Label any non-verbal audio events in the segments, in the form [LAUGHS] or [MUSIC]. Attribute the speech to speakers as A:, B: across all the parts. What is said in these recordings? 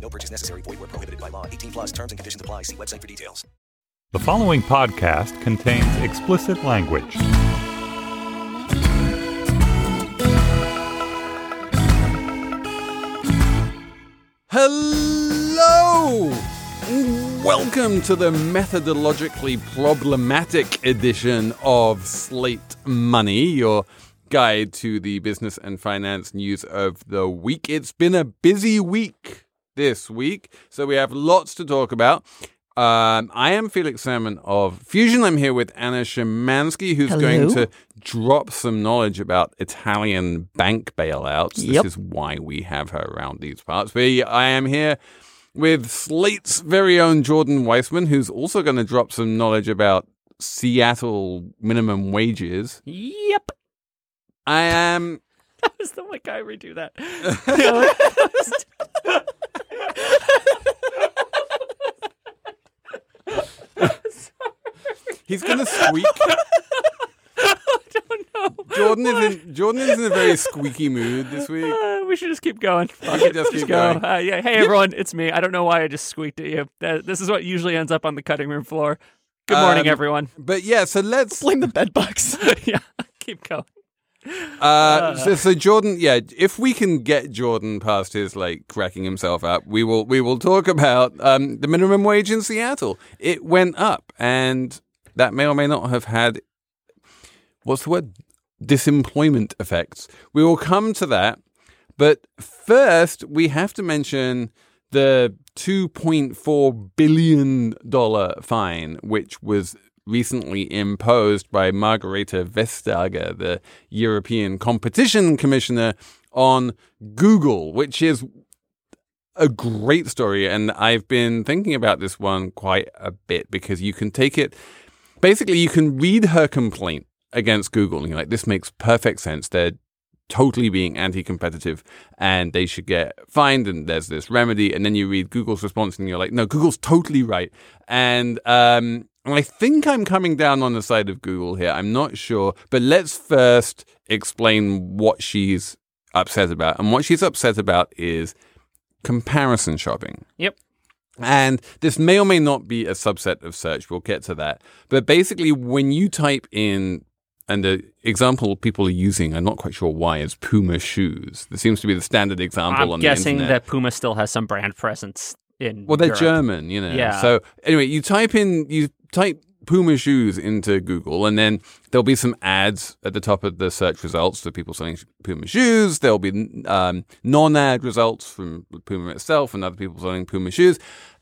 A: No purchase necessary. Void where prohibited by law. 18 plus terms and conditions apply. See website for details.
B: The following podcast contains explicit language.
C: Hello! Welcome to the methodologically problematic edition of Slate Money, your guide to the business and finance news of the week. It's been a busy week this week, so we have lots to talk about. Um, I am Felix Salmon of Fusion. I'm here with Anna Szymanski, who's going to drop some knowledge about Italian bank bailouts.
D: Yep.
C: This is why we have her around these parts. We, I am here with Slate's very own Jordan Weissmann, who's also going to drop some knowledge about Seattle minimum wages.
D: Yep.
C: I am. [LAUGHS] [LAUGHS]
D: That was the like I redo that.
C: He's going to squeak. [LAUGHS]
D: I don't know.
C: Jordan is in. Jordan is in a very squeaky mood this week.
D: Uh, we should just keep going. Fuck
C: should
D: it.
C: just
D: Just
C: keep
D: go.
C: going.
D: Uh, yeah. Hey everyone, it's me. I don't know why I just squeaked at you. That, this is what usually ends up on the cutting room floor. Good morning,
C: Um,
D: everyone.
C: But yeah, so let's.
D: Blame the bed bugs. [LAUGHS] yeah. Keep going.
C: Uh, so, so Jordan, yeah, if we can get Jordan past his like cracking himself up, we will we will talk about um, the minimum wage in Seattle. It went up, and that may or may not have had what's the word disemployment effects. We will come to that, but first we have to mention the two point four billion dollar fine, which was recently imposed by Margrethe Vestager, the European Competition Commissioner, on Google, which is a great story. And I've been thinking about this one quite a bit because you can take it. Basically, you can read her complaint against Google and you're like, this makes perfect sense. They're totally being anti-competitive and they should get fined and there's this remedy and then you read google's response and you're like no google's totally right and um I think I'm coming down on the side of Google here. I'm not sure. But let's first explain what she's upset about. And what she's upset about is comparison shopping.
D: Yep.
C: And this may or may not be a subset of search. We'll get to that. But basically, when you type in, and the example people are using, I'm not quite sure why, is Puma shoes. This seems to be the standard example
D: I'm
C: on the internet.
D: I'm guessing that Puma still has some brand presence in.
C: Well, they're
D: Europe.
C: German, you know.
D: Yeah.
C: So anyway, you type in you type Puma shoes into Google, and then there'll be some ads at the top of the search results for people selling Puma shoes. There'll be um, non-ad results from Puma itself and other people selling Puma shoes,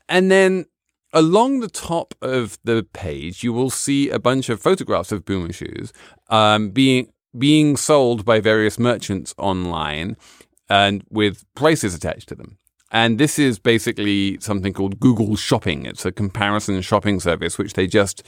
C: and then along the top of the page, you will see a bunch of photographs of Puma shoes um, being being sold by various merchants online and with prices attached to them. And this is basically something called Google Shopping. It's a comparison shopping service which they just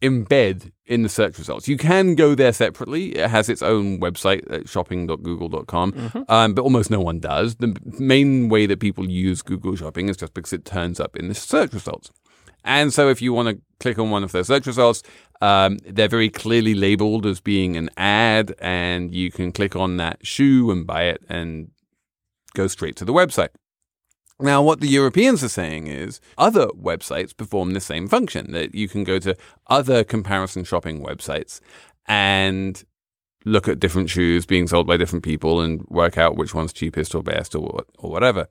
C: embed in the search results. You can go there separately. It has its own website at shopping.google.com, um, but almost no one does. The main way that people use Google Shopping is just because it turns up in the search results. And so if you want to click on one of their search results, um, they're very clearly labeled as being an ad, and you can click on that shoe and buy it and go straight to the website. Now, what the Europeans are saying is other websites perform the same function, that you can go to other comparison shopping websites and look at different shoes being sold by different people and work out which one's cheapest or best or, or whatever.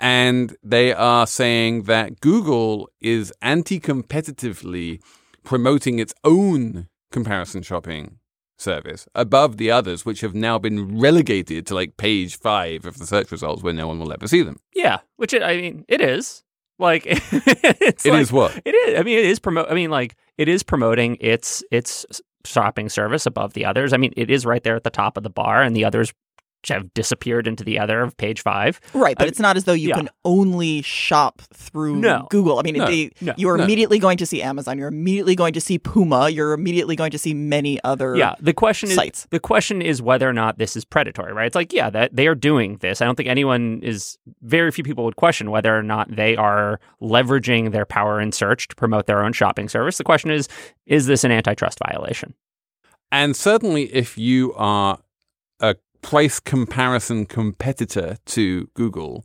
C: And they are saying that Google is anti competitively promoting its own comparison shopping service above the others, which have now been relegated to like page five of the search results where no one will ever see them.
D: Yeah, which it, I mean, it is. Like [LAUGHS] it's
C: It
D: like-
C: is what?
D: it is. I mean, it is promote. I mean, like it is promoting its its shopping service above the others. I mean, it is right there at the top of the bar, and the others have disappeared into the other of page five.
E: Right, but
D: I-
E: it's not as though you
D: yeah.
E: can only shop through
D: No.
E: Google. I mean,
C: No,
E: they,
D: no,
E: you're
C: no.
E: immediately going to see Amazon. You're immediately going to see Puma. You're immediately going to see many other.
D: Yeah, the question is the question is whether or not this is predatory, right? It's like, yeah, that they are doing this. I don't think anyone is very few people would question whether or not they are leveraging their power in search to promote their own shopping service. The question is, is this an antitrust violation?
C: And certainly, if you are a price comparison competitor to Google,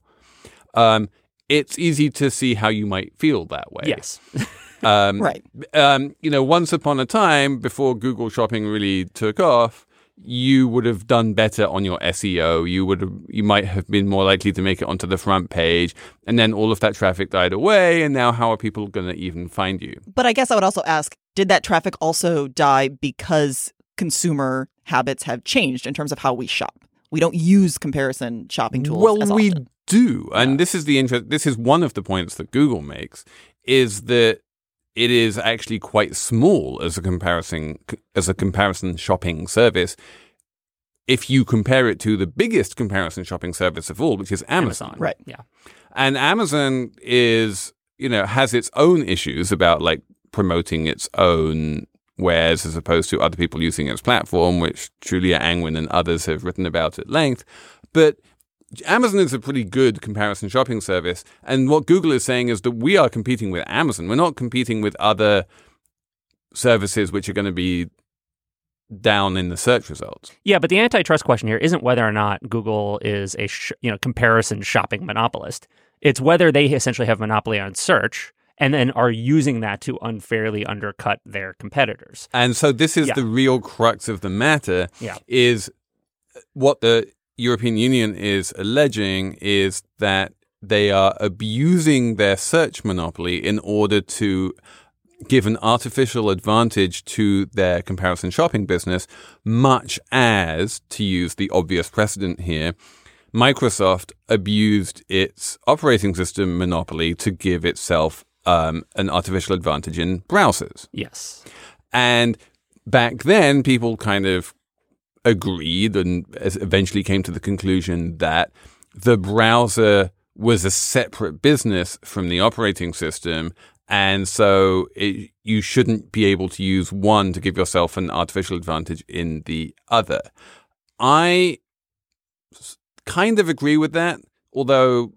C: um, it's easy to see how you might feel that way.
D: Yes. [LAUGHS]
C: Um,
E: Right.
C: Um, you know, once upon a time, before Google Shopping really took off, you would have done better on your SEO. You would have, you might have been more likely to make it onto the front page, and then all of that traffic died away. And now, how are people going to even find you?
E: But I guess I would also ask did that traffic also die because consumer habits have changed in terms of how we shop? We don't use comparison shopping tools.
C: Well,
E: as
C: we do, and this is the interest. This is one of the points that Google makes is that it is actually quite small as a comparison as a comparison shopping service. If you compare it to the biggest comparison shopping service of all, which is Amazon,
E: Right.
D: Yeah.
C: and Amazon is, you know, has its own issues about like promoting its own wares as opposed to other people using its platform, which Julia Angwin and others have written about at length. But Amazon is a pretty good comparison shopping service. And what Google is saying is that we are competing with Amazon. We're not competing with other services which are going to be down in the search results.
D: Yeah, but the antitrust question here isn't whether or not Google is a sh- you know comparison shopping monopolist. It's whether they essentially have monopoly on search and then are using that to unfairly undercut their competitors.
C: And so this is
D: Yeah.
C: the real crux of the matter
D: Yeah.
C: is uh, what the European Union is alleging is that they are abusing their search monopoly in order to give an artificial advantage to their comparison shopping business, much as, to use the obvious precedent here, Microsoft abused its operating system monopoly to give itself um, an artificial advantage in browsers.
D: Yes.
C: And back then, people kind of agreed and eventually came to the conclusion that the browser was a separate business from the operating system. And so it, you shouldn't be able to use one to give yourself an artificial advantage in the other. I kind of agree with that, although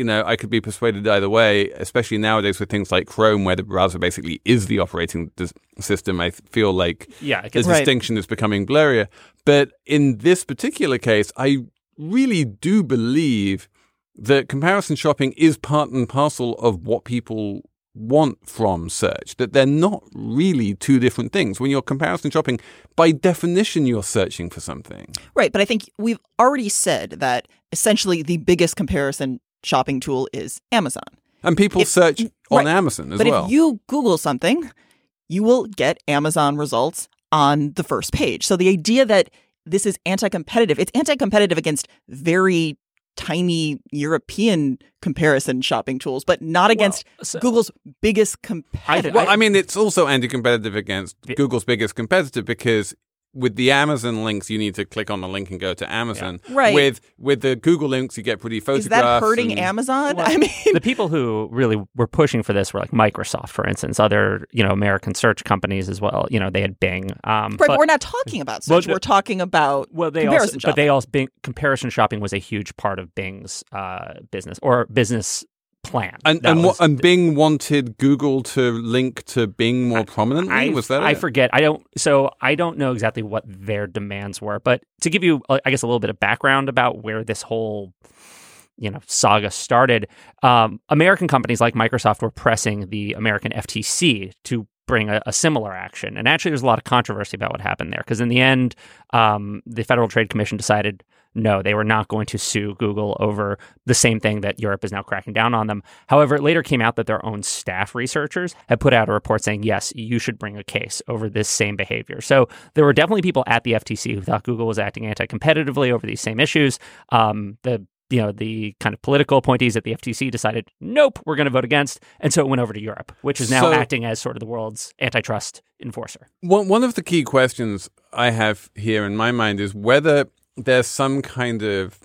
C: you know, I could be persuaded either way, especially nowadays with things like Chrome, where the browser basically is the operating dis- system. I feel like
D: Yeah,
C: the
E: Right.
C: distinction is becoming blurrier. But in this particular case, I really do believe that comparison shopping is part and parcel of what people want from search, that they're not really two different things. When you're comparison shopping, by definition, you're searching for something.
E: Right, but I think we've already said that essentially the biggest comparison shopping tool is Amazon.
C: And people
E: If-
C: search on
E: right.
C: Amazon as
E: but
C: well.
E: But if you Google something, you will get Amazon results on the first page. So the idea that this is anti-competitive, it's anti-competitive against very tiny European comparison shopping tools, but not against
D: so-
E: Google's biggest competitor.
C: I, Well, I mean, it's also anti-competitive against Google's biggest competitor because with the Amazon links, you need to click on the link and go to Amazon.
E: Right.
C: With with the Google links, you get pretty photographs.
E: is that hurting
C: and-
E: Amazon? [LAUGHS] I mean,
D: the people who really were pushing for this were like Microsoft, for instance, other you know American search companies as well. You know, they had Bing. Um,
E: right, but,
D: but-
E: we're not talking about
D: Well,
E: search.
D: the-
E: we're talking about
D: well, they
E: comparison
D: also,
E: shopping.
D: but they also Bing, comparison shopping was a huge part of Bing's uh, business or business plan.
C: And and,
D: was-
C: and Bing wanted Google to link to Bing more prominently.
D: I,
C: was that
D: I
C: it?
D: forget. I don't. So I don't know exactly what their demands were. But to give you, uh, I guess, a little bit of background about where this whole you know saga started, um, American companies like Microsoft were pressing the American FTC to bring a, a similar action. And actually, there's a lot of controversy about what happened there because in the end, um, the Federal Trade Commission decided no, they were not going to sue Google over the same thing that Europe is now cracking down on them. However, it later came out that their own staff researchers had put out a report saying, yes, you should bring a case over this same behavior. So there were definitely people at the FTC who thought Google was acting anti competitively over these same issues. Um, the you know the kind of political appointees at the FTC decided, nope, we're going to vote against, and so it went over to Europe, which is now
C: So-
D: acting as sort of the world's antitrust enforcer.
C: One one of the key questions I have here in my mind is whether there's some kind of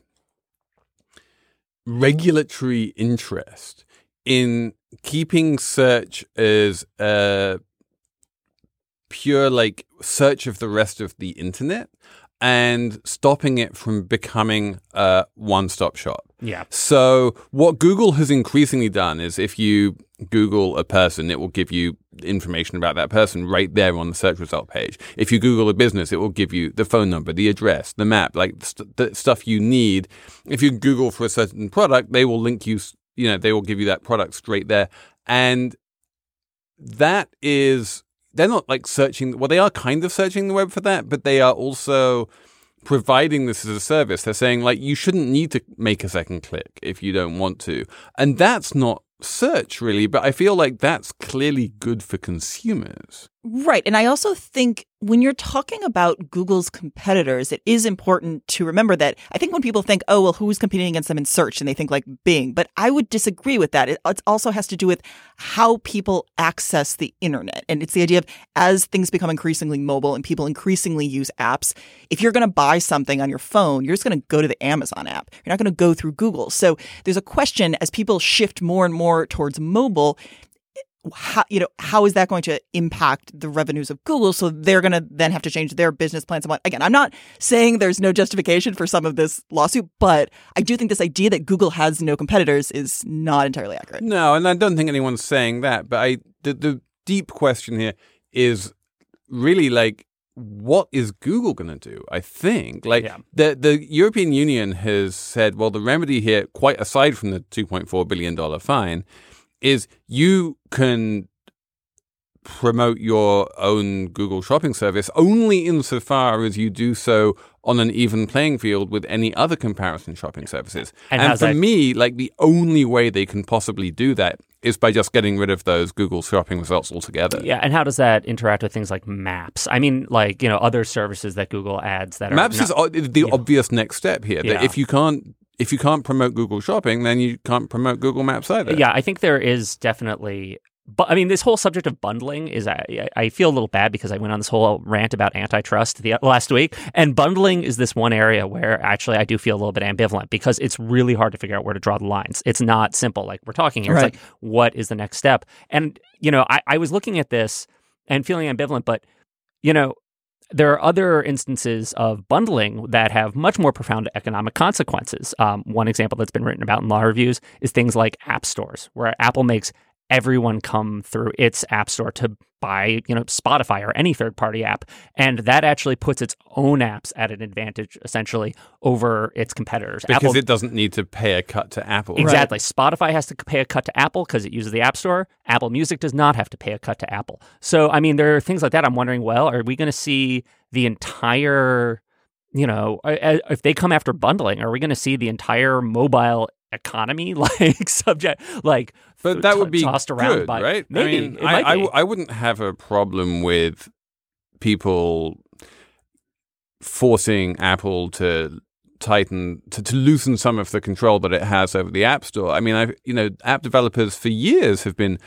C: regulatory interest in keeping search as a pure like search of the rest of the internet and stopping it from becoming a one-stop shop.
D: Yeah.
C: So what Google has increasingly done is if you Google a person, it will give you information about that person right there on the search result page. If you Google a business, it will give you the phone number, the address, the map, like st- the stuff you need. If you Google for a certain product, they will link you, you know, they will give you that product straight there. And that is, they're not like searching, well, they are kind of searching the web for that, but they are also providing this as a service. They're saying, like, you shouldn't need to make a second click if you don't want to. And that's not search, really, but I feel like that's clearly good for consumers.
E: Right. And I also think when you're talking about Google's competitors, it is important to remember that I think when people think, oh, well, who's competing against them in search? And they think like Bing. But I would disagree with that. It, also has to do with how people access the internet. And it's the idea of as things become increasingly mobile and people increasingly use apps, if you're going to buy something on your phone, you're just going to go to the Amazon app. You're not going to go through Google. So there's a question as people shift more and more towards mobile how you know how is that going to impact the revenues of Google? So they're going to then have to change their business plans and what. Again, I'm not saying there's no justification for some of this lawsuit, but I do think this idea that Google has no competitors is not entirely accurate.
C: No, and I don't think anyone's saying that, but I the, the deep question here is really like what is Google going to do? I think like
D: Yeah.
C: the the European Union has said, well, the remedy here, quite aside from the 2.4 billion dollar fine, is you can promote your own Google shopping service only insofar as you do so on an even playing field with any other comparison shopping services.
D: And
C: And, for me, like the only way they can possibly do that is by just getting rid of those Google shopping results altogether.
D: Yeah, and how does that interact with things like Maps? I mean, like you know, other services that Google adds that are
C: Maps
D: not-
C: is the obvious next step here. That
D: Yeah.
C: if you can't if you can't promote Google Shopping, then you can't promote Google Maps either.
D: Yeah, I think there is definitely. But I mean, this whole subject of bundling is I, I feel a little bad because I went on this whole rant about antitrust the last week, and bundling is this one area where actually I do feel a little bit ambivalent because it's really hard to figure out where to draw the lines. It's not simple like we're talking here.
E: Right.
D: It's like what is the next step? And you know, I, I was looking at this and feeling ambivalent, but you know, there are other instances of bundling that have much more profound economic consequences. Um, one example that's been written about in law reviews is things like app stores, where Apple makes everyone come through its app store to buy, you know, Spotify or any third-party app, and that actually puts its own apps at an advantage, essentially, over its competitors.
C: because
D: Apple,
C: it doesn't need to pay a cut to Apple.
D: Exactly. Spotify has to pay a cut to Apple because it uses the App Store. Apple Music does not have to pay a cut to Apple. So, I mean, there are things like that. I'm wondering, well, are we going to see the entire, you know, a- a- if they come after bundling, are we going to see the entire mobile economy [LAUGHS] like subject, like,
C: But that
D: t-
C: would be
D: tossed around
C: good,
D: by
C: right?
D: Maybe
C: I mean, I, I
D: be.
C: w- I wouldn't have a problem with people forcing Apple to tighten to, to loosen some of the control that it has over the App Store. I mean, I you know, app developers for years have been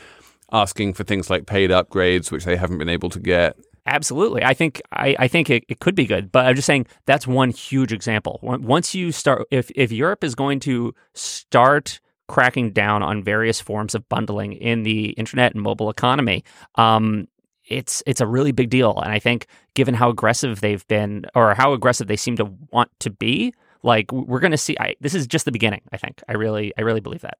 C: asking for things like paid upgrades, which they haven't been able to get.
D: Absolutely. I think I, I think it, it could be good, but I'm just saying that's one huge example. Once you start, if if Europe is going to start cracking down on various forms of bundling in the internet and mobile economy, um, it's it's a really big deal. And I think given how aggressive they've been, or how aggressive they seem to want to be, like we're going to see. I, this is just the beginning. I think. I really I really believe that.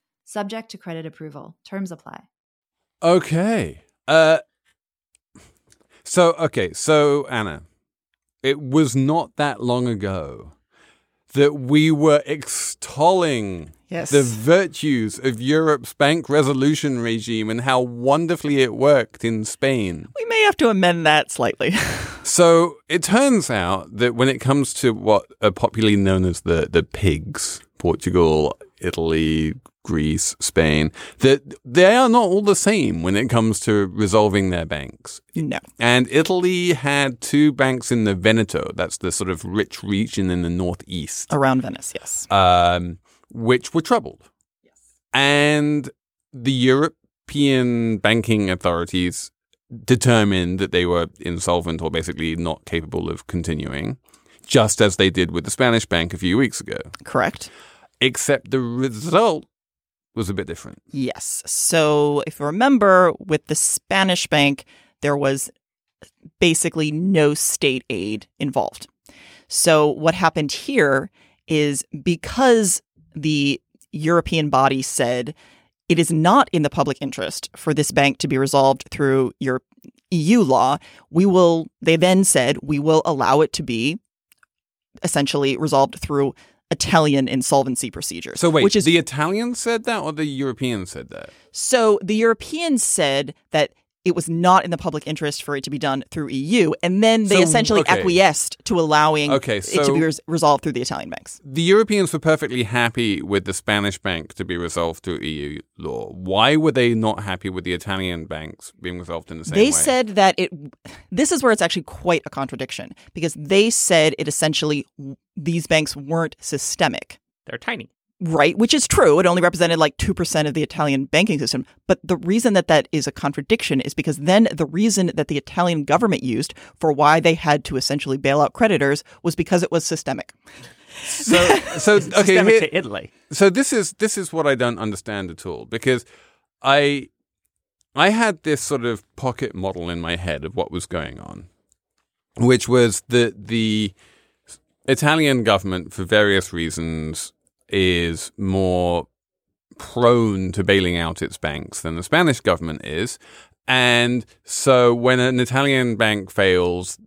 F: Subject to credit approval. Terms apply.
C: Okay. Uh so okay, so Anna, it was not that long ago that we were extolling
E: Yes.
C: the virtues of Europe's bank resolution regime and how wonderfully it worked in Spain.
E: We may have to amend that slightly. [LAUGHS]
C: So it turns out that when it comes to what are popularly known as the, the pigs, Portugal, Italy, Greece, Spain, that they are not all the same when it comes to resolving their banks.
E: no.
C: And Italy had two banks in the Veneto, that's the sort of rich region in the northeast,
E: Around Venice, yes.
C: um, which were troubled. And the European banking authorities determined that they were insolvent or basically not capable of continuing, just as they did with the Spanish bank a few weeks ago.
E: Correct.
C: Except the result was a bit different.
E: Yes. So if you remember, with the Spanish bank, there was basically no state aid involved. So what happened here is because the European body said it is not in the public interest for this bank to be resolved through your EU law, we will they then said we will allow it to be essentially resolved through Italian insolvency procedures.
C: So wait,
E: which is
C: the Italians said that or the Europeans said that?
E: so the Europeans said that it was not in the public interest for it to be done through EU, and then they
C: So,
E: essentially
C: okay.
E: acquiesced to allowing
C: Okay,
E: it to be res- resolved through the Italian banks.
C: The Europeans were perfectly happy with the Spanish bank to be resolved through EU law. Why were they not happy with the Italian banks being resolved in the same
E: They
C: way?
E: They said that it. This is where it's actually quite a contradiction because they said it essentially these banks weren't systemic.
D: They're tiny.
E: Right, which is true. It only represented like 2% of the Italian banking system. But the reason that that is a contradiction is because then the reason that the Italian government used for why they had to essentially bail out creditors was because it was systemic.
C: so, [LAUGHS] so okay.
D: Systemic
C: here-
D: to Italy.
C: so this is this is what I don't understand at all because I I had this sort of pocket model in my head of what was going on, which was that the Italian government, for various reasons, is more prone to bailing out its banks than the Spanish government is. And so when an Italian bank fails,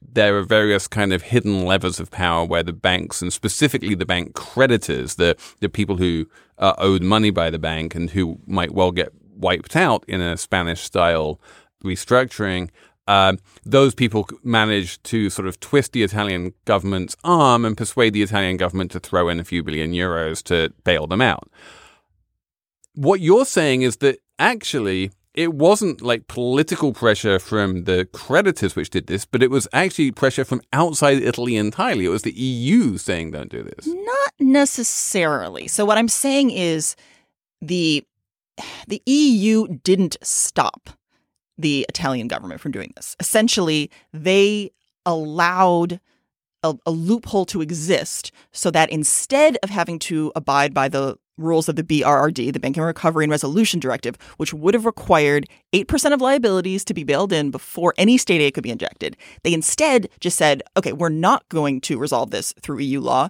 C: there are various kind of hidden levers of power where the banks and specifically the bank creditors, the, the people who are owed money by the bank and who might well get wiped out in a Spanish style restructuring, um, those people managed to sort of twist the Italian government's arm and persuade the Italian government to throw in a few billion euros to bail them out. What you're saying is that actually it wasn't like political pressure from the creditors which did this, but it was actually pressure from outside Italy entirely. It was the EU saying don't do this.
E: Not necessarily. So what I'm saying is the the EU didn't stop the Italian government from doing this. Essentially, they allowed a, a loophole to exist so that instead of having to abide by the rules of the BRRD, the Banking Recovery and Resolution Directive, which would have required 8% of liabilities to be bailed in before any state aid could be injected, they instead just said, okay, we're not going to resolve this through EU law.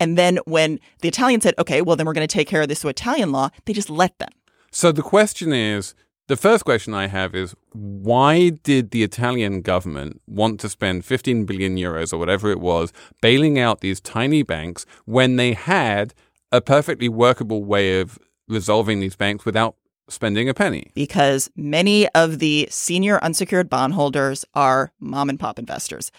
E: And then when the Italians said, okay, well, then we're going to take care of this through Italian law, they just let them.
C: So the question is the first question I have is why did the Italian government want to spend 15 billion euros or whatever it was bailing out these tiny banks when they had a perfectly workable way of resolving these banks without spending a penny?
E: because many of the senior unsecured bondholders are mom and pop investors.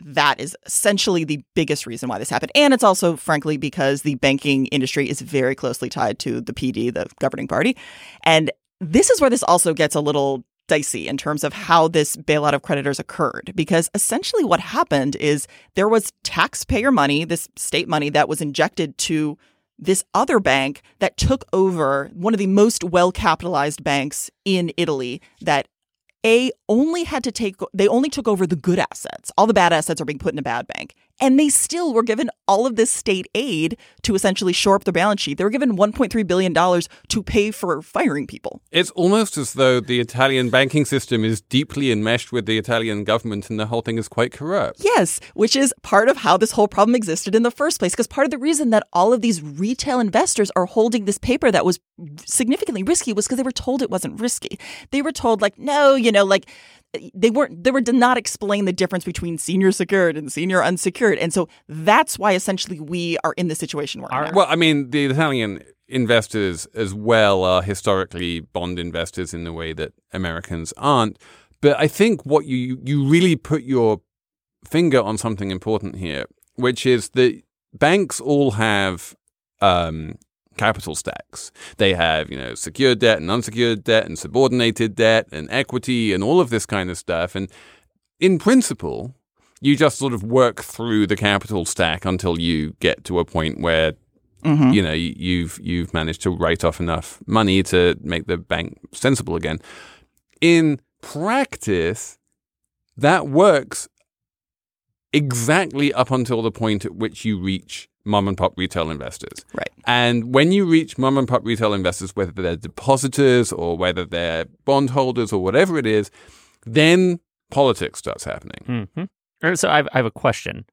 E: That is essentially the biggest reason why this happened. And it's also, frankly, because the banking industry is very closely tied to the PD, the governing party. And this is where this also gets a little dicey in terms of how this bailout of creditors occurred. Because essentially what happened is there was taxpayer money, this state money that was injected to this other bank that took over one of the most well capitalized banks in Italy that a only had to take they only took over the good assets. All the bad assets are being put in a bad bank. And they still were given all of this state aid to essentially shore up their balance sheet. They were given 1.3 billion dollars to pay for firing people.
C: It's almost as though the Italian banking system is deeply enmeshed with the Italian government and the whole thing is quite corrupt.
E: Yes, which is part of how this whole problem existed in the first place. Because part of the reason that all of these retail investors are holding this paper that was significantly risky was because they were told it wasn't risky. They were told, like, no, you know, like they weren't they were did not explain the difference between senior secured and senior unsecured and so that's why essentially we are in the situation we're in.
C: Well, I mean, the Italian investors as well are historically bond investors in the way that Americans aren't. But I think what you you really put your finger on something important here, which is that banks all have um, capital stacks. They have, you know, secured debt and unsecured debt and subordinated debt and equity and all of this kind of stuff. And in principle, you just sort of work through the capital stack until you get to a point where
E: Mhm.
C: you know you've you've managed to write off enough money to make the bank sensible again. In practice, that works exactly up until the point at which you reach mom and pop retail investors.
E: Right.
C: And when you reach mom and pop retail investors, whether they're depositors or whether they're bondholders or whatever it is, then politics starts happening.
D: hmm So I have, I have a question: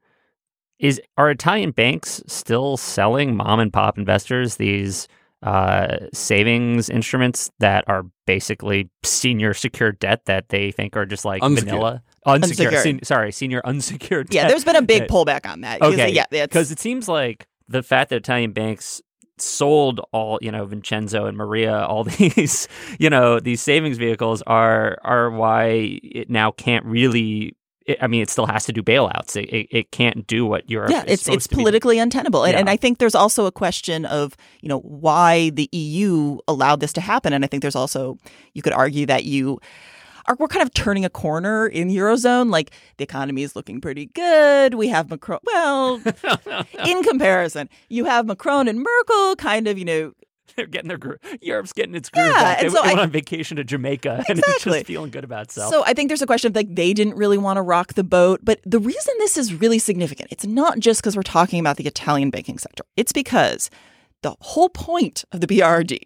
D: Is are Italian banks still selling mom and pop investors these uh, savings instruments that are basically senior secured debt that they think are just like
C: Unsecured.
D: vanilla? Unsecured.
E: Unsecured.
D: sen- sorry, senior unsecured.
E: yeah, there's been a big pullback on that.
D: Okay,
E: yeah,
D: because it seems like the fact that Italian banks sold all, you know, Vincenzo and Maria, all [LAUGHS] these, you know, these savings vehicles are are why it now can't really. It, I mean, it still has to do bailouts. It, it, it can't do what Europe.
E: yeah, it's it's politically untenable, and, and I think there's also a question of you know why the EU allowed this to happen, and I think there's also you could argue that you are we're kind of turning a corner in eurozone. Like the economy is looking pretty good. We have Macron. Well, [LAUGHS] in comparison, you have Macron and Merkel kind of you know
D: They're getting their. Europe's getting its groove
E: Yeah,
D: back. They,
E: and so
D: they
E: I-
D: went on vacation to Jamaica and it's just feeling good about itself.
E: So I think there's a question of like they didn't really want to rock the boat. But the reason this is really significant, it's not just because we're talking about the Italian banking sector. It's because the whole point of the BRRD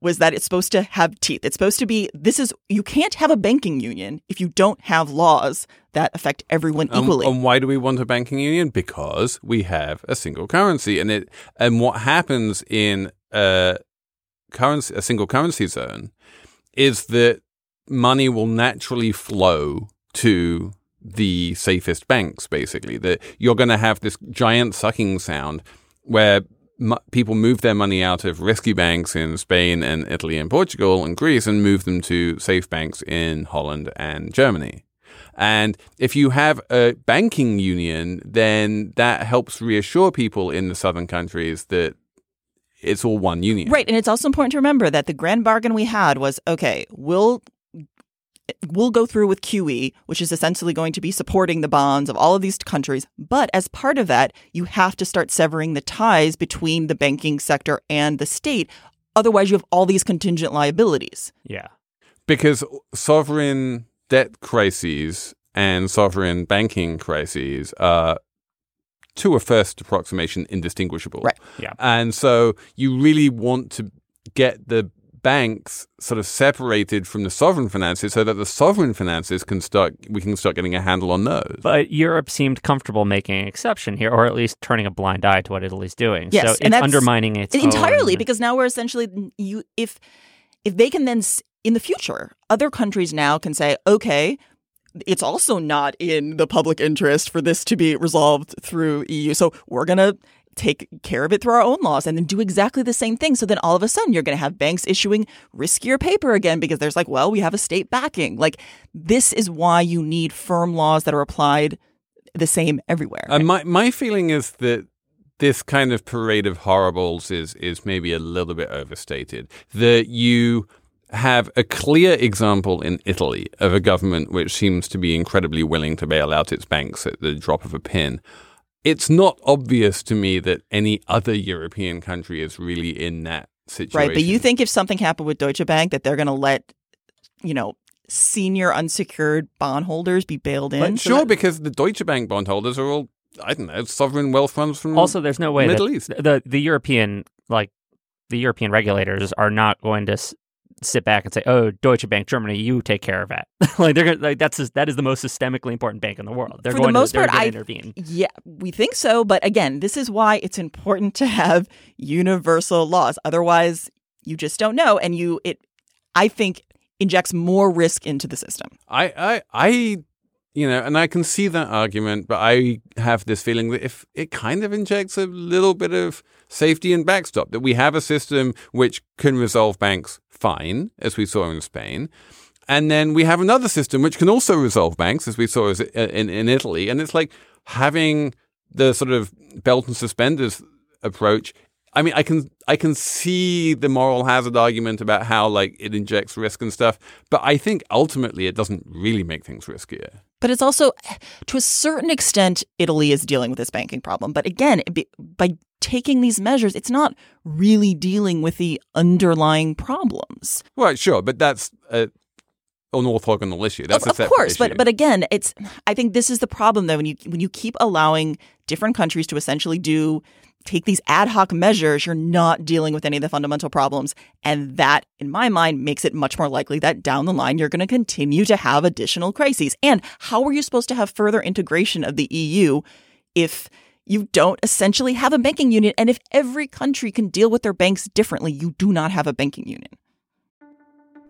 E: was that it's supposed to have teeth. It's supposed to be this is you can't have a banking union if you don't have laws that affect everyone
C: Um,
E: equally.
C: and why do we want a banking union? Because we have a single currency, and it and what happens in a currency, a single currency zone, is that money will naturally flow to the safest banks. Basically, that you're going to have this giant sucking sound where people move their money out of risky banks in Spain and Italy and Portugal and Greece and move them to safe banks in Holland and Germany. And if you have a banking union, then that helps reassure people in the southern countries that it's all one union.
E: Right, and it's also important to remember that the grand bargain we had was okay, we'll we'll go through with QE, which is essentially going to be supporting the bonds of all of these countries, but as part of that, you have to start severing the ties between the banking sector and the state. Otherwise, you have all these contingent liabilities.
D: yeah.
C: Because sovereign debt crises and sovereign banking crises are, to a first approximation, indistinguishable.
E: Right.
D: Yeah.
C: And so you really want to get the banks sort of separated from the sovereign finances so that the sovereign finances can start we can start getting a handle on those.
D: But Europe seemed comfortable making an exception here, or at least turning a blind eye to what Italy's doing.
E: Yes,
D: so
E: and
D: it's
E: that's-
D: undermining its
E: entirely
D: own-
E: because now we're essentially you if if they can then in the future other countries now can say okay it's also not in the public interest for this to be resolved through EU so we're going to take care of it through our own laws and then do exactly the same thing so then all of a sudden you're going to have banks issuing riskier paper again because there's like well we have a state backing like this is why you need firm laws that are applied the same everywhere
C: And my my feeling is that this kind of parade of horribles is is maybe a little bit overstated. That you have a clear example in Italy of a government which seems to be incredibly willing to bail out its banks at the drop of a pin. It's not obvious to me that any other European country is really in that situation.
E: Right. But you think if something happened with Deutsche Bank that they're going to let, you know, senior unsecured bondholders be bailed in?
C: But
E: So
C: sure,
E: that-
C: because the Deutsche Bank bondholders are all, I don't know, sovereign wealth funds from
D: Also, there's no way
C: Middle
D: that
C: East.
D: the the European like the European regulators are not going to s- sit back and say, "Oh, Deutsche Bank, Germany, you take care of that." [LAUGHS] like they're gonna, like that's just- that is the most systemically important bank in the world. They're
E: For
D: going
E: the most
D: to,
E: part, I
D: to intervene.
E: Yeah, we think so. But again, this is why it's important to have universal laws. Otherwise, you just don't know. And you, it, I think, injects more risk into the system.
C: I, I, I, you know, and I can see that argument, but I have this feeling that if it kind of injects a little bit of safety and backstop, that we have a system which can resolve banks fine, as we saw in Spain. And then we have another system which can also resolve banks, as we saw uh, in, in Italy. And it's like having the sort of belt and suspenders approach. I mean, I can I can see the moral hazard argument about how like it injects risk and stuff, but I think ultimately it doesn't really make things riskier.
E: But it's also, to a certain extent, Italy is dealing with this banking problem. But again, by taking these measures, it's not really dealing with the underlying problems.
C: Right, sure, but that's a, an orthogonal issue. That's
E: of, of course,
C: issue.
E: but but again, it's. I think this is the problem though when you when you keep allowing different countries to essentially do take these ad hoc measures, you're not dealing with any of the fundamental problems, and that, in my mind, makes it much more likely that down the line you're going to continue to have additional crises. And how are you supposed to have further integration of the EU if you don't essentially have a banking union? And if every country can deal with their banks differently, you do not have a banking union.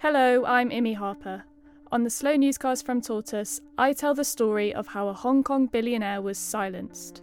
G: Hello, I'm Imi Harper. On the Slow Newscast from Tortoise, I tell the story of how a Hong Kong billionaire was silenced.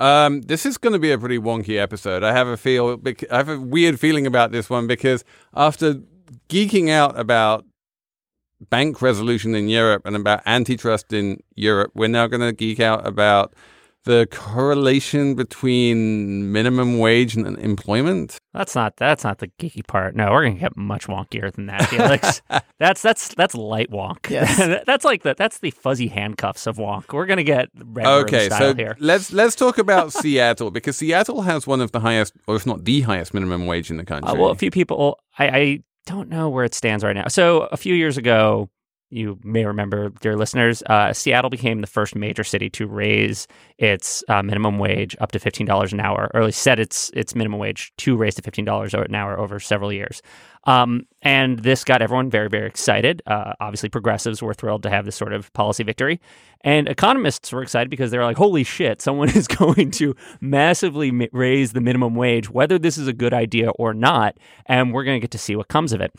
C: Um, this is going to be a pretty wonky episode. I have a feel. I have a weird feeling about this one because after geeking out about bank resolution in Europe and about antitrust in Europe, we're now going to geek out about the correlation between minimum wage and employment.
D: That's not that's not the geeky part. No, we're gonna get much wonkier than that, Felix. [LAUGHS] that's that's that's light wonk.
E: Yes. [LAUGHS]
D: that's like the that's the fuzzy handcuffs of wonk. We're gonna get red room
C: Okay,
D: style
C: so
D: here.
C: let's let's talk about [LAUGHS] Seattle because Seattle has one of the highest, or if not the highest, minimum wage in the country.
D: Uh, well, a few people. I, I don't know where it stands right now. So a few years ago, you may remember, dear listeners, uh, Seattle became the first major city to raise its uh, minimum wage up to fifteen dollars an hour, or at least set its its minimum wage to raise to fifteen dollars an hour over several years. Um, and this got everyone very, very excited. Uh, obviously, progressives were thrilled to have this sort of policy victory, and economists were excited because they're like, "Holy shit! [LAUGHS] Someone is going to massively raise the minimum wage, whether this is a good idea or not, and we're going to get to see what comes of it."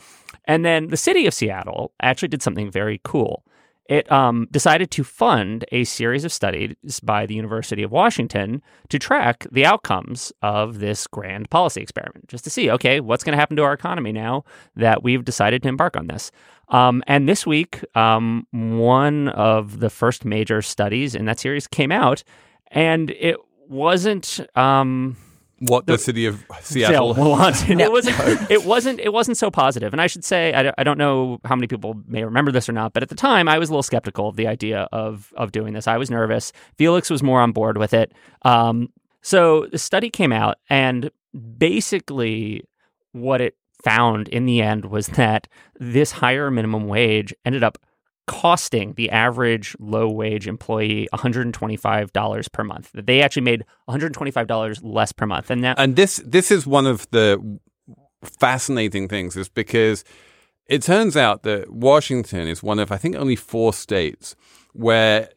D: And then the city of Seattle actually did something very cool. It um, decided to fund a series of studies by the University of Washington to track the outcomes of this grand policy experiment, just to see, okay, what's going to happen to our economy now that we've decided to embark on this. Um, and this week, um, one of the first major studies in that series came out, and it wasn't.
C: What the, city of Seattle
D: wants. [LAUGHS] it wasn't. It wasn't. It wasn't so positive. And I should say, I, don't- I don't know how many people may remember this or not, but at the time, I was a little skeptical of the idea of of doing this. I was nervous. Felix was more on board with it. Um, so the study came out, and basically, what it found in the end was that this higher minimum wage ended up costing the average low wage employee $125 per month. That They actually made $125 less per month. And that
C: and this this is one of the fascinating things is because it turns out that Washington is one of I think only four states where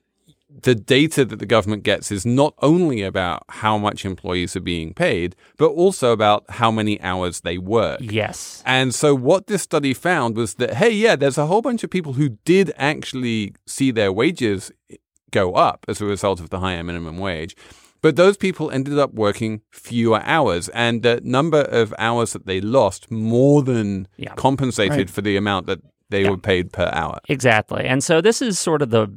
C: the data that the government gets is not only about how much employees are being paid, but also about how many hours they work.
D: Yes.
C: And so what this study found was that, hey, yeah, there's a whole bunch of people who did actually see their wages go up as a result of the higher minimum wage. But those people ended up working fewer hours, and the number of hours that they lost more than
D: Yeah.
C: compensated
E: Right.
C: for the amount that they
D: Yeah.
C: were paid per hour.
D: Exactly. And so this is sort of the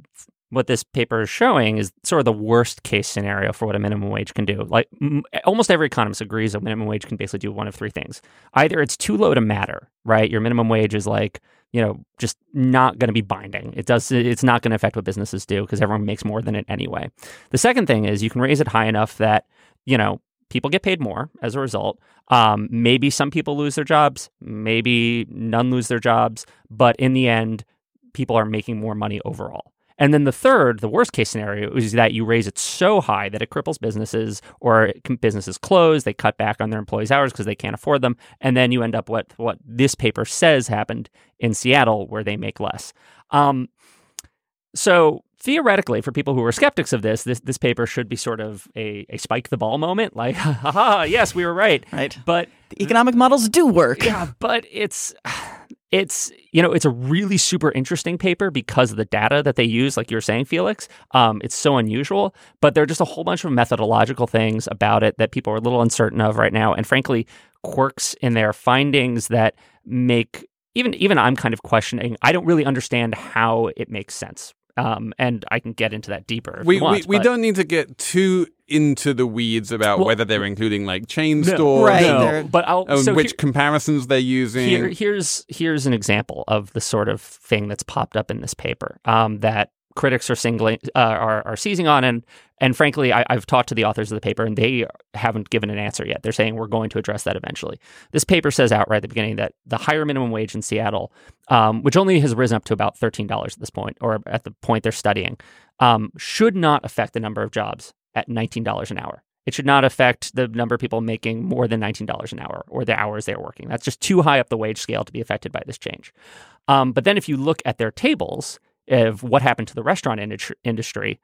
D: what this paper is showing is sort of the worst case scenario for what a minimum wage can do. Like m- almost every economist agrees a minimum wage can basically do one of three things. Either it's too low to matter, right? Your minimum wage is like, you know, just not going to be binding. It does it's not going to affect what businesses do because everyone makes more than it anyway. The second thing is you can raise it high enough that, you know, people get paid more as a result. Um, maybe some people lose their jobs, maybe none lose their jobs, but in the end, people are making more money overall. And then the third, the worst case scenario, is that you raise it so high that it cripples businesses or businesses close, they cut back on their employees' hours because they can't afford them, and then you end up what what this paper says happened in Seattle, where they make less. Um, so theoretically, for people who are skeptics of this, this this paper should be sort of a, a spike the ball moment, like, [LAUGHS] haha, yes, we were right.
E: Right.
D: But
E: The economic models do work.
D: yeah, but it's it's you know it's a really super interesting paper because of the data that they use, like you were saying, Felix. Um, it's so unusual, but there are just a whole bunch of methodological things about it that people are a little uncertain of right now, and frankly, quirks in their findings that make even even I'm kind of questioning. I don't really understand how it makes sense. Um, and I can get into that deeper. If
C: We,
D: you want,
C: we, we
D: but-
C: don't need to get too into the weeds about
D: Well-
C: whether they're including like chain
D: No,
C: stores
E: Right,
D: no, but I'll
C: and
D: so
C: which
D: here-
C: comparisons they're using.
D: Here, here's here's an example of the sort of thing that's popped up in this paper um, that critics are singling uh, are are seizing on, and and frankly, I, I've talked to the authors of the paper, and they haven't given an answer yet. They're saying we're going to address that eventually. This paper says outright at the beginning that the higher minimum wage in Seattle, um, which only has risen up to about thirteen dollars at this point, or at the point they're studying, um, should not affect the number of jobs at nineteen dollars an hour. It should not affect the number of people making more than $19 an hour or the hours they're working. That's just too high up the wage scale to be affected by this change. Um, but then if you look at their tables of what happened to the restaurant industry,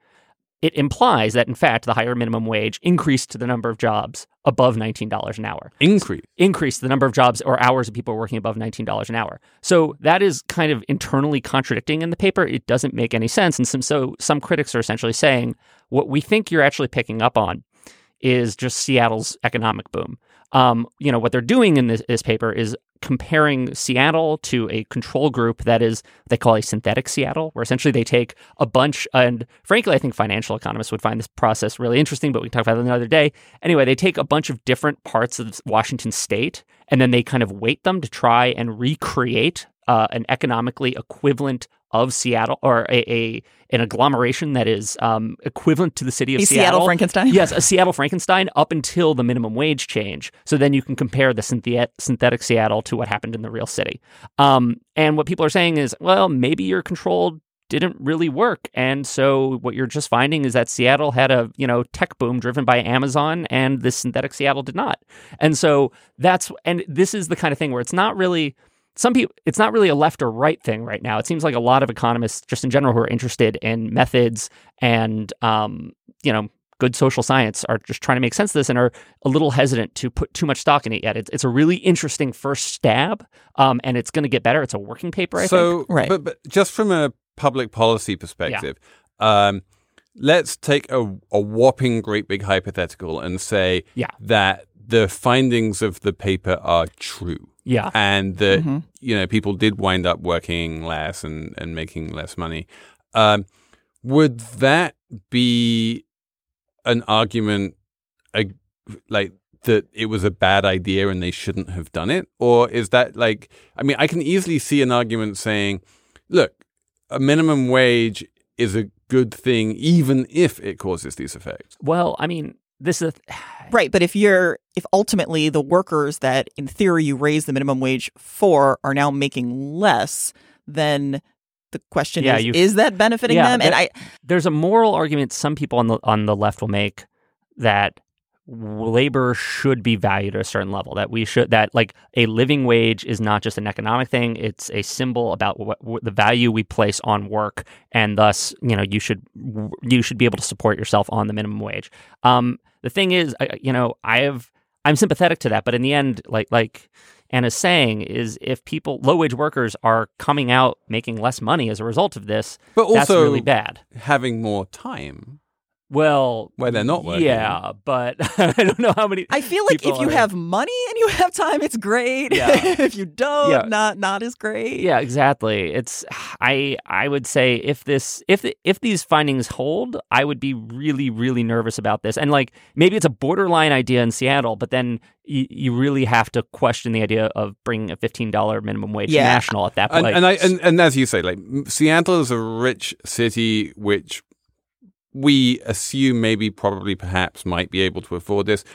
D: it implies that, in fact, the higher minimum wage increased the number of jobs above $19 an hour
C: Increase.
D: increase the number of jobs or hours of people working above $19 an hour. So that is kind of internally contradicting in the paper. It doesn't make any sense. And some, so some critics are essentially saying what we think you're actually picking up on is just Seattle's economic boom. Um, you know, what they're doing in this, this paper is comparing Seattle to a control group that is they call a synthetic Seattle, where essentially they take a bunch and frankly, I think financial economists would find this process really interesting, but we can talk about it another day. Anyway, they take a bunch of different parts of Washington state and then they kind of weight them to try and recreate uh, an economically equivalent of Seattle or a, a an agglomeration that is um, equivalent to the city of
E: A Seattle Frankenstein?
D: Yes, a Seattle Frankenstein up until the minimum wage change. So then you can compare the synthet- synthetic Seattle to what happened in the real city. Um, and what people are saying is, well, maybe your control didn't really work, and so what you're just finding is that Seattle had a you know tech boom driven by Amazon, and this synthetic Seattle did not. And so that's and this is the kind of thing where it's not really some people it's not really a left or right thing right now it seems like a lot of economists just in general who are interested in methods and um, you know good social science are just trying to make sense of this and are a little hesitant to put too much stock in it yet it's, it's a really interesting first stab um, and it's going to get better it's a working paper i
C: so,
D: think
E: Right.
C: but, but just from a public policy perspective, um, let's take a, a whopping great big hypothetical and say
D: Yeah.
C: that the findings of the paper are true.
D: Yeah.
C: And that,
E: Mm-hmm.
C: you know, people did wind up working less and, and making less money. Um, would that be an argument like that it was a bad idea and they shouldn't have done it? Or is that like, I mean, I can easily see an argument saying, look, a minimum wage is a good thing, even if it causes these effects.
D: well i mean this is [SIGHS]
E: Right, but if you're if ultimately the workers that in theory you raise the minimum wage for are now making less, then the question
D: Yeah,
E: is is that benefiting
D: Yeah,
E: them? And
D: that-
E: I
D: there's a moral argument some people on the on the left will make that labor should be valued at a certain level that we should that like a living wage is not just an economic thing it's a symbol about what, what the value we place on work and thus you know you should you should be able to support yourself on the minimum wage um the thing is I, you know i have i'm sympathetic to that but in the end like like Anna's saying is if people low wage workers are coming out making less money as a result of this
C: But
D: that's
C: also
D: really bad
C: having more time.
D: Well,
C: where they're not working.
D: Yeah, but [LAUGHS] I don't know how many.
E: I feel like if you
D: are-
E: have money and you have time, it's great.
D: Yeah. [LAUGHS]
E: if you don't,
D: Yeah.
E: not not as great.
D: Yeah, exactly. It's I I would say if this if the, if these findings hold, I would be really really nervous about this. And like maybe it's a borderline idea in Seattle, but then you, you really have to question the idea of bringing a fifteen dollar minimum wage
C: Yeah.
D: national at that
C: And,
D: point.
C: and I and, and as you say, like Seattle is a rich city, which we assume maybe, probably, perhaps might be able to afford this.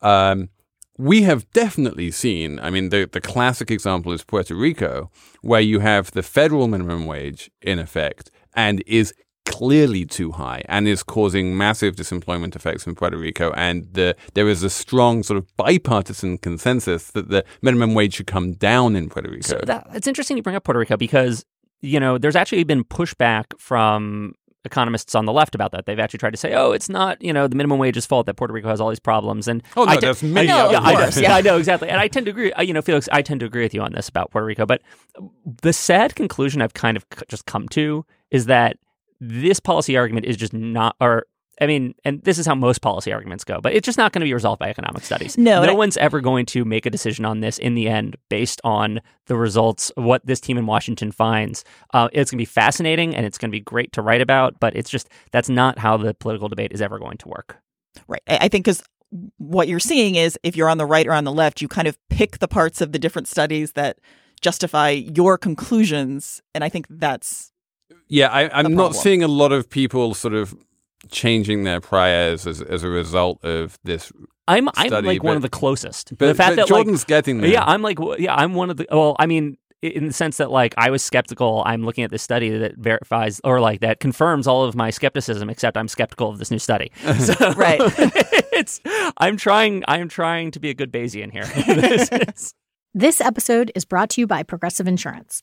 C: Um, we have definitely seen. I mean, the the classic example is Puerto Rico, where you have the federal minimum wage in effect and is clearly too high and is causing massive disemployment effects in Puerto Rico. And the, there is a strong sort of bipartisan consensus that the minimum wage should come down in Puerto Rico.
D: So that, it's interesting you bring up Puerto Rico because you know there's actually been pushback from economists on the left about that. They've actually tried to say, "Oh, it's not you know the minimum wage's fault that Puerto Rico has all these problems." And
C: Oh, no,
D: I te-
C: many
D: I know, yeah, I know, yeah, I know exactly, and I tend to agree. uh, You know, Felix, I tend to agree with you on this about Puerto Rico. But the sad conclusion I've kind of just come to is that this policy argument is just not, or I mean, and this is how most policy arguments go, but it's just not going to be resolved by economic studies.
E: No,
D: no
E: and I-
D: one's ever going to make a decision on this in the end based on the results of what this team in Washington finds. Uh, it's going to be fascinating and it's going to be great to write about, but it's just that's not how the political debate is ever going to work.
E: Right. I I think because what you're seeing is if you're on the right or on the left, you kind of pick the parts of the different studies that justify your conclusions. And I think that's
C: Yeah, I, I'm not seeing a lot of people sort of changing their priors as as a result of this.
D: I'm I'm
C: study,
D: like one of the closest.
C: But,
D: the fact
C: but
D: that
C: Jordan's
D: like,
C: getting there.
D: Yeah, I'm like yeah, I'm one of the well, I mean in the sense that like I was skeptical, I'm looking at this study that verifies or like that confirms all of my skepticism except I'm skeptical of this new study. [LAUGHS] So
E: Right. [LAUGHS]
D: it's I'm trying I'm trying to be a good Bayesian here. [LAUGHS] This
H: episode is brought to you by Progressive Insurance.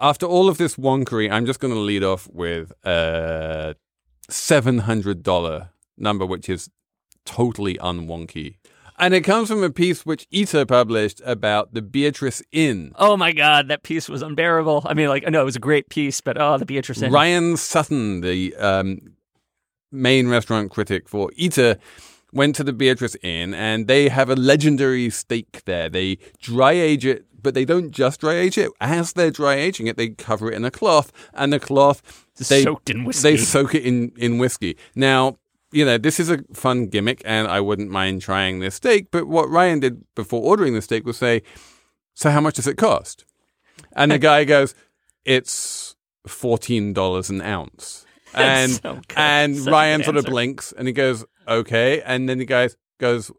C: after all of this wonkery, I'm just going to lead off with a seven hundred dollar number, which is totally unwonky, and it comes from a piece which Eater published about the Beatrice Inn.
D: oh my god, that piece was unbearable. I mean like I know it was a great piece, but oh the Beatrice Inn.
C: Ryan Sutton, the um, main restaurant critic for Eater, went to the Beatrice Inn and they have a legendary steak there. They dry age it, but they don't just dry age it. As they're dry aging it, they cover it in a cloth, and the cloth they
D: Soaked in whiskey.
C: They soak it in in whiskey. Now. You know, this is a fun gimmick, and I wouldn't mind trying this steak. But what Ryan did before ordering the steak was say, So, how much does it cost? And the [LAUGHS] guy goes, It's $14 an ounce. [LAUGHS] And
D: so
C: and
D: Such
C: Ryan
D: good
C: sort of blinks and he goes, okay. And then the guy goes,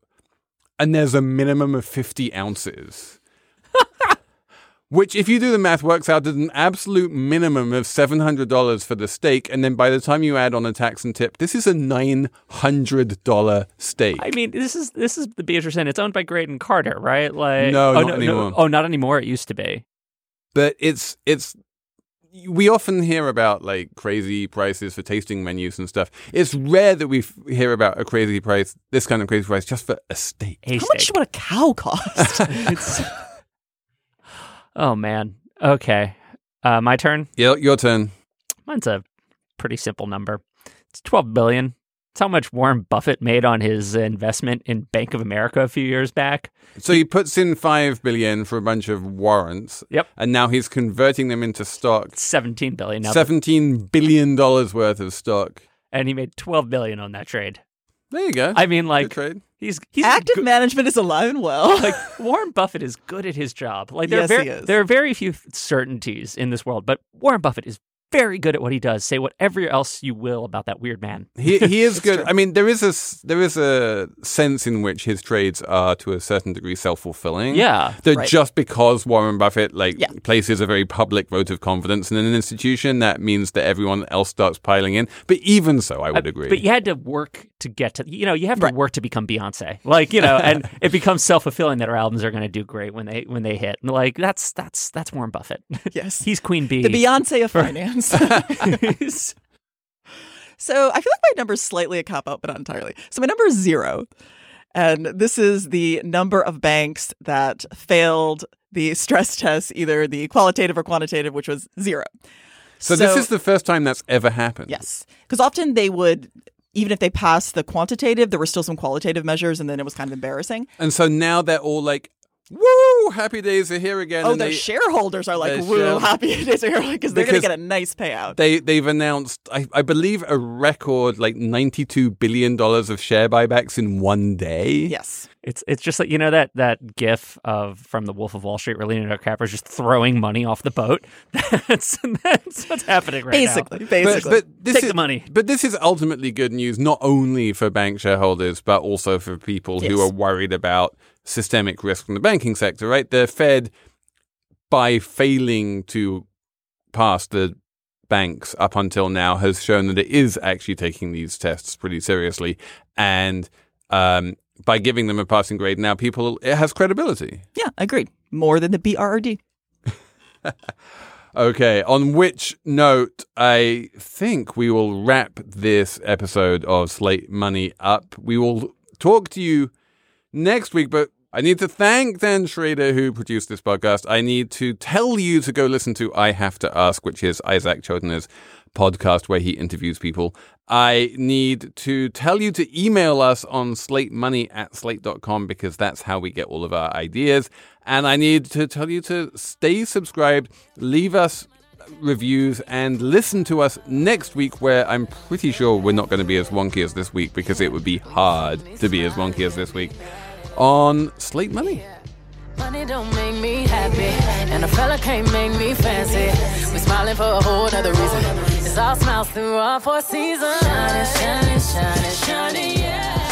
C: and there's a minimum of 50 ounces. Which, if you do the math, works out at an absolute minimum of $700 for the steak. And then by the time you add on a tax and tip, this is a $900 steak.
D: I mean, this is this is the Beatrice Inn. It's owned by Graydon Carter, right? Like
C: No,
D: oh,
C: not anymore.
D: oh, not anymore. It used to be.
C: but it's it's we often hear about like crazy prices for tasting menus and stuff. It's rare that we f- hear about a crazy price, this kind of crazy price, just for a steak.
D: A
E: how much would a cow cost? [LAUGHS] [LAUGHS] [LAUGHS]
D: Oh man. Okay, uh, my turn.
C: Yeah, your turn.
D: Mine's a pretty simple number. It's twelve billion. It's how much Warren Buffett made on his investment in Bank of America a few years back.
C: So he puts in five billion for a bunch of warrants.
D: Yep.
C: And now he's converting them into stock.
D: Seventeen billion now,
C: Seventeen billion dollars worth of stock.
D: and he made twelve billion on that trade.
C: There you go.
D: I mean, like
C: trade.
D: he's he's
E: Active
D: good-
E: management is alive and well. [LAUGHS]
D: like [LAUGHS] Warren Buffett is good at his job. Like there
E: Yes,
D: are very,
E: he is.
D: there are very few certainties in this world, but Warren Buffett is very good at what he does. Say whatever else you will about that weird man.
C: He he is good. I mean, there is a s- there is a sense in which his trades are to a certain degree self fulfilling.
D: Yeah,
C: that
E: right.
C: just because Warren Buffett like
E: Yeah.
C: places a very public vote of confidence in an institution, that means that everyone else starts piling in. But even so, I uh, would agree.
D: But you had to work to get to, you know, you have to work to become Beyonce. Like, you know, and [LAUGHS] it becomes self fulfilling that our albums are going to do great when they when they hit. And like that's that's that's Warren Buffett.
E: Yes. [LAUGHS]
D: He's Queen Bee.
E: the Beyonce of finance. [LAUGHS] So I feel like my number is slightly a cop out, but not entirely. So my number is zero. And this is the number of banks that failed the stress test, either the qualitative or quantitative, which was zero.
C: so, this is the first time that's ever happened.
E: Yes. Because often they would, even if they passed the quantitative, there were still some qualitative measures, and then it was kind of embarrassing.
C: And so now they're all like, "Woo! Happy days are here again."
E: oh, the shareholders are like, woo,
C: share-
E: happy [LAUGHS] days are here because they're going to get a nice payout.
C: They they've announced, I, I believe, a record like ninety two billion dollars of share buybacks in one day.
E: yes.
D: It's it's just like you know that that gif of from the Wolf of Wall Street where Leonardo DiCaprio is just throwing money off the boat. [LAUGHS] That's that's what's happening right
E: Basically,
D: now.
E: basically.
C: But, but this
D: Take
C: is,
D: the money.
C: But this is ultimately good news, not only for bank shareholders, but also for people who are worried about systemic risk from the banking sector, right? The Fed, by failing to pass the banks up until now, has shown that it is actually taking these tests pretty seriously. And um, by giving them a passing grade now, people, it has credibility.
E: Yeah, agreed. More than the BRRD. [LAUGHS]
C: Okay, on which note I think we will wrap this episode of Slate Money up. We will talk to you next week, but I need to thank Dan Schrader who produced this podcast. I need to tell you to go listen to I Have to Ask, which is Isaac Chotiner's podcast where he interviews people. I need to tell you to email us on slatemoney at slate.com because that's how we get all of our ideas. And I need to tell you to stay subscribed, leave us reviews, and listen to us next week, where I'm pretty sure we're not going to be as wonky as this week because it would be hard to be as wonky as this week on Slate Money.
I: Money don't make me happy, and a fella can't make me fancy. We smiling for a whole other reason. It's all smiles through all four seasons. Shining, shining, shining, shining, yeah.